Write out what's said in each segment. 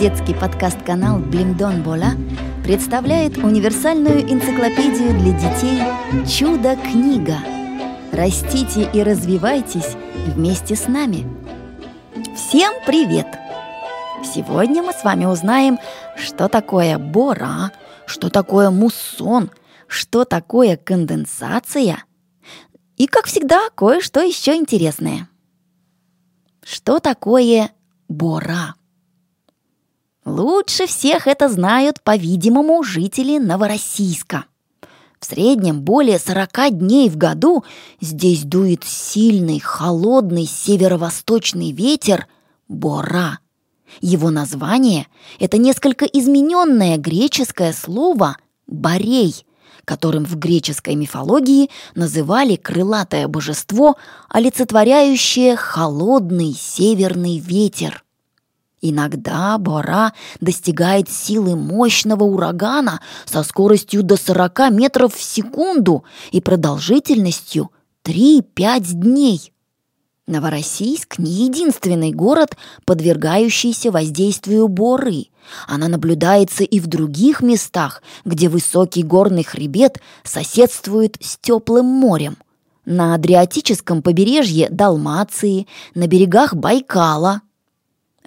Детский подкаст-канал «Блимдон Бола» представляет универсальную энциклопедию для детей «Чудо-книга». Растите и развивайтесь вместе с нами. Всем привет! Сегодня мы с вами узнаем, что такое бора, что такое муссон, что такое конденсация и, как всегда, кое-что еще интересное. Что такое бора? Лучше всех это знают, по-видимому, жители Новороссийска. В среднем более 40 дней в году здесь дует сильный, холодный северо-восточный ветер Бора. Его название – это несколько измененное греческое слово «борей», которым в греческой мифологии называли крылатое божество, олицетворяющее холодный северный ветер – Иногда Бора достигает силы мощного урагана со скоростью до 40 метров в секунду и продолжительностью 3-5 дней. Новороссийск не единственный город, подвергающийся воздействию Боры. Она наблюдается и в других местах, где высокий горный хребет соседствует с теплым морем. На Адриатическом побережье Далмации, на берегах Байкала –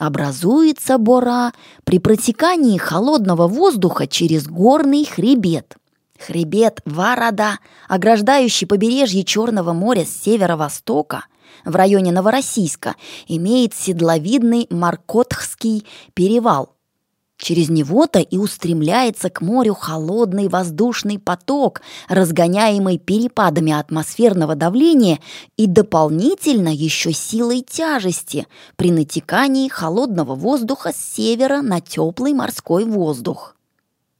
Образуется бора при протекании холодного воздуха через горный хребет. Хребет Варада, ограждающий побережье Черного моря с северо-востока, в районе Новороссийска, имеет седловидный Маркотхский перевал, Через него-то и устремляется к морю холодный воздушный поток, разгоняемый перепадами атмосферного давления и дополнительно еще силой тяжести при натекании холодного воздуха с севера на теплый морской воздух.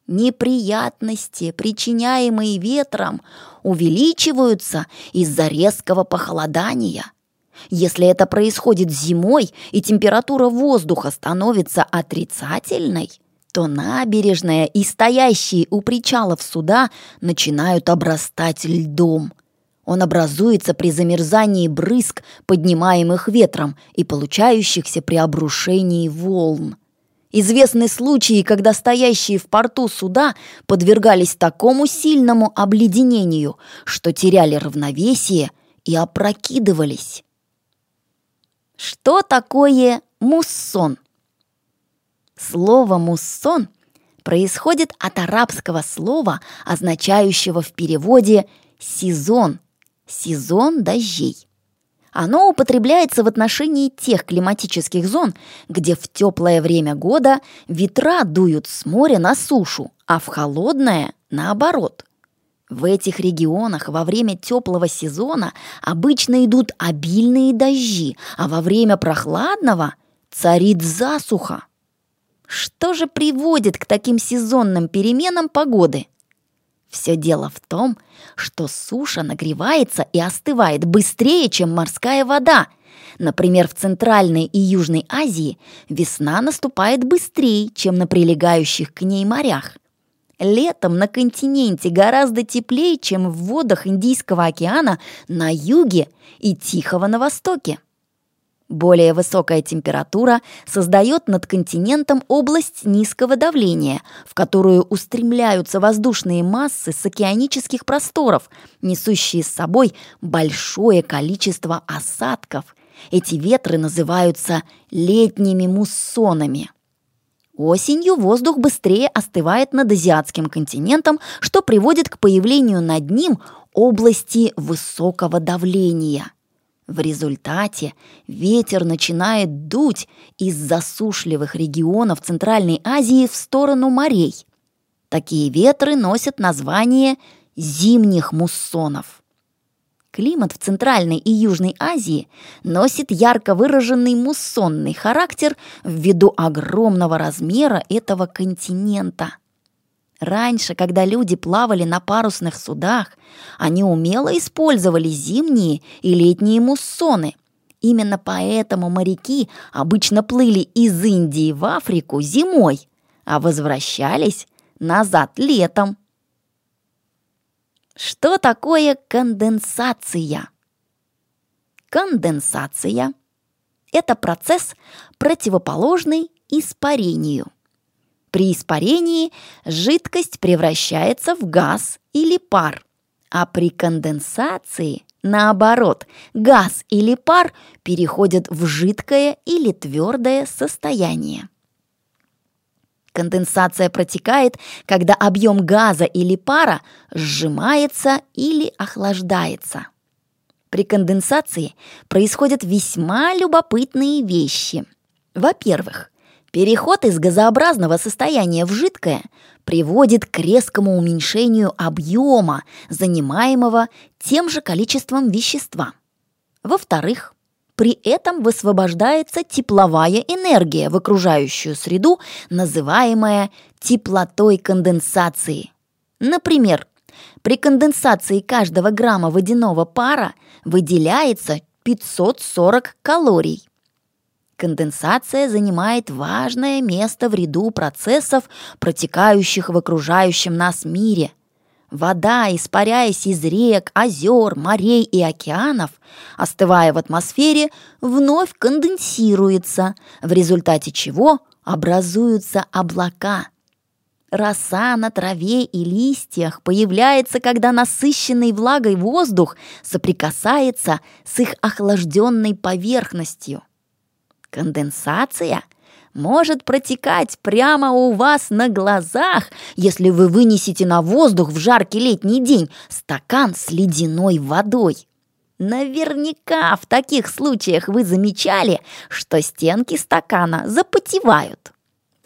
Неприятности, причиняемые ветром, увеличиваются из-за резкого похолодания – если это происходит зимой и температура воздуха становится отрицательной, то набережная и стоящие у причалов суда начинают обрастать льдом. Он образуется при замерзании брызг, поднимаемых ветром и получающихся при обрушении волн. Известны случаи, когда стоящие в порту суда подвергались такому сильному обледенению, что теряли равновесие и опрокидывались. Что такое муссон? Слово «муссон» происходит от арабского слова, означающего в переводе «сезон», «сезон дождей». Оно употребляется в отношении тех климатических зон, где в теплое время года ветра дуют с моря на сушу, а в холодное – наоборот – в этих регионах во время теплого сезона обычно идут обильные дожди, а во время прохладного царит засуха. Что же приводит к таким сезонным переменам погоды? Все дело в том, что суша нагревается и остывает быстрее, чем морская вода. Например, в Центральной и Южной Азии весна наступает быстрее, чем на прилегающих к ней морях. Летом на континенте гораздо теплее, чем в водах Индийского океана на юге и Тихого на востоке. Более высокая температура создает над континентом область низкого давления, в которую устремляются воздушные массы с океанических просторов, несущие с собой большое количество осадков. Эти ветры называются летними муссонами. Осенью воздух быстрее остывает над азиатским континентом, что приводит к появлению над ним области высокого давления. В результате ветер начинает дуть из засушливых регионов Центральной Азии в сторону морей. Такие ветры носят название зимних муссонов. Климат в Центральной и Южной Азии носит ярко выраженный муссонный характер ввиду огромного размера этого континента. Раньше, когда люди плавали на парусных судах, они умело использовали зимние и летние муссоны. Именно поэтому моряки обычно плыли из Индии в Африку зимой, а возвращались назад летом. Что такое конденсация? Конденсация – это процесс, противоположный испарению. При испарении жидкость превращается в газ или пар, а при конденсации, наоборот, газ или пар переходят в жидкое или твердое состояние. Конденсация протекает, когда объем газа или пара сжимается или охлаждается. При конденсации происходят весьма любопытные вещи. Во-первых, переход из газообразного состояния в жидкое приводит к резкому уменьшению объема, занимаемого тем же количеством вещества. Во-вторых, при этом высвобождается тепловая энергия в окружающую среду, называемая теплотой конденсации. Например, при конденсации каждого грамма водяного пара выделяется 540 калорий. Конденсация занимает важное место в ряду процессов, протекающих в окружающем нас мире – Вода, испаряясь из рек, озер, морей и океанов, остывая в атмосфере, вновь конденсируется, в результате чего образуются облака. Роса на траве и листьях появляется, когда насыщенный влагой воздух соприкасается с их охлажденной поверхностью. Конденсация – может протекать прямо у вас на глазах, если вы вынесете на воздух в жаркий летний день стакан с ледяной водой. Наверняка в таких случаях вы замечали, что стенки стакана запотевают.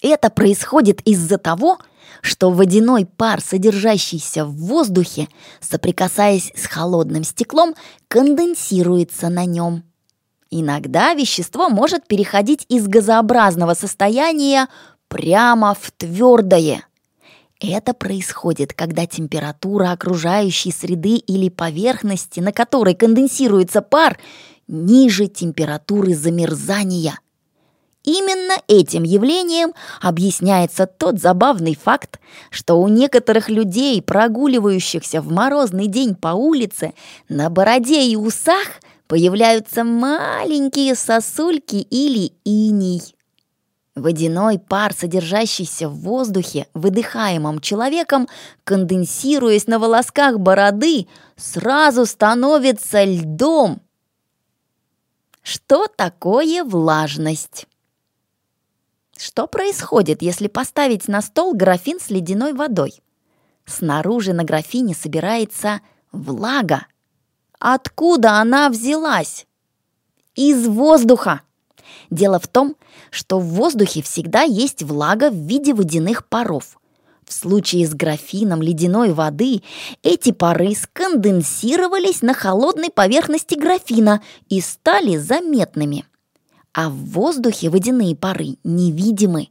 Это происходит из-за того, что водяной пар, содержащийся в воздухе, соприкасаясь с холодным стеклом, конденсируется на нем. Иногда вещество может переходить из газообразного состояния прямо в твердое. Это происходит, когда температура окружающей среды или поверхности, на которой конденсируется пар, ниже температуры замерзания. Именно этим явлением объясняется тот забавный факт, что у некоторых людей, прогуливающихся в морозный день по улице, на бороде и усах – появляются маленькие сосульки или иней. Водяной пар, содержащийся в воздухе, выдыхаемом человеком, конденсируясь на волосках бороды, сразу становится льдом. Что такое влажность? Что происходит, если поставить на стол графин с ледяной водой? Снаружи на графине собирается влага. Откуда она взялась? Из воздуха. Дело в том, что в воздухе всегда есть влага в виде водяных паров. В случае с графином ледяной воды эти пары сконденсировались на холодной поверхности графина и стали заметными. А в воздухе водяные пары невидимы.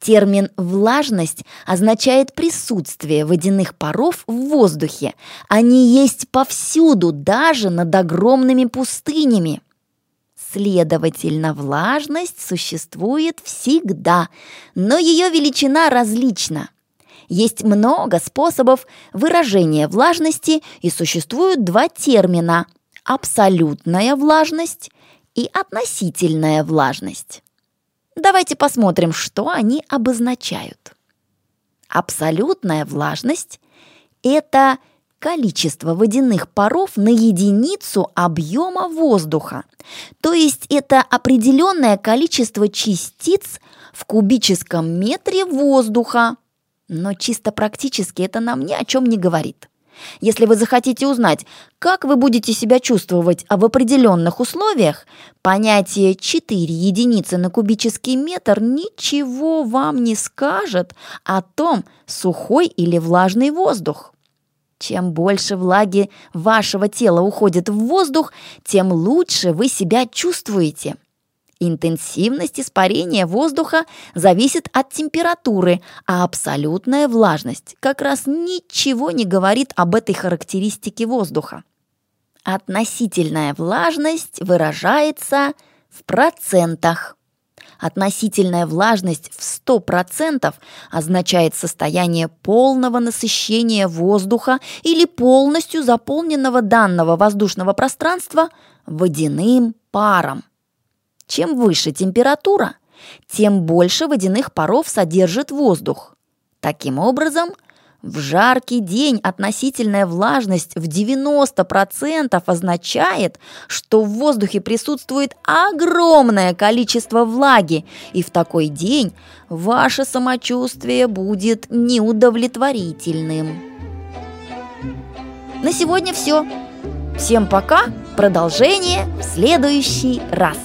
Термин «влажность» означает присутствие водяных паров в воздухе. Они есть повсюду, даже над огромными пустынями. Следовательно, влажность существует всегда, но ее величина различна. Есть много способов выражения влажности, и существуют два термина – абсолютная влажность и относительная влажность. Давайте посмотрим, что они обозначают. Абсолютная влажность – это количество водяных паров на единицу объема воздуха. То есть это определенное количество частиц в кубическом метре воздуха. Но чисто практически это нам ни о чем не говорит. Если вы захотите узнать, как вы будете себя чувствовать в определенных условиях, понятие 4 единицы на кубический метр ничего вам не скажет о том, сухой или влажный воздух. Чем больше влаги вашего тела уходит в воздух, тем лучше вы себя чувствуете – Интенсивность испарения воздуха зависит от температуры, а абсолютная влажность как раз ничего не говорит об этой характеристике воздуха. Относительная влажность выражается в процентах. Относительная влажность в 100% означает состояние полного насыщения воздуха или полностью заполненного данного воздушного пространства водяным паром. Чем выше температура, тем больше водяных паров содержит воздух. Таким образом, в жаркий день относительная влажность в 90% означает, что в воздухе присутствует огромное количество влаги, и в такой день ваше самочувствие будет неудовлетворительным. На сегодня все. Всем пока. Продолжение в следующий раз.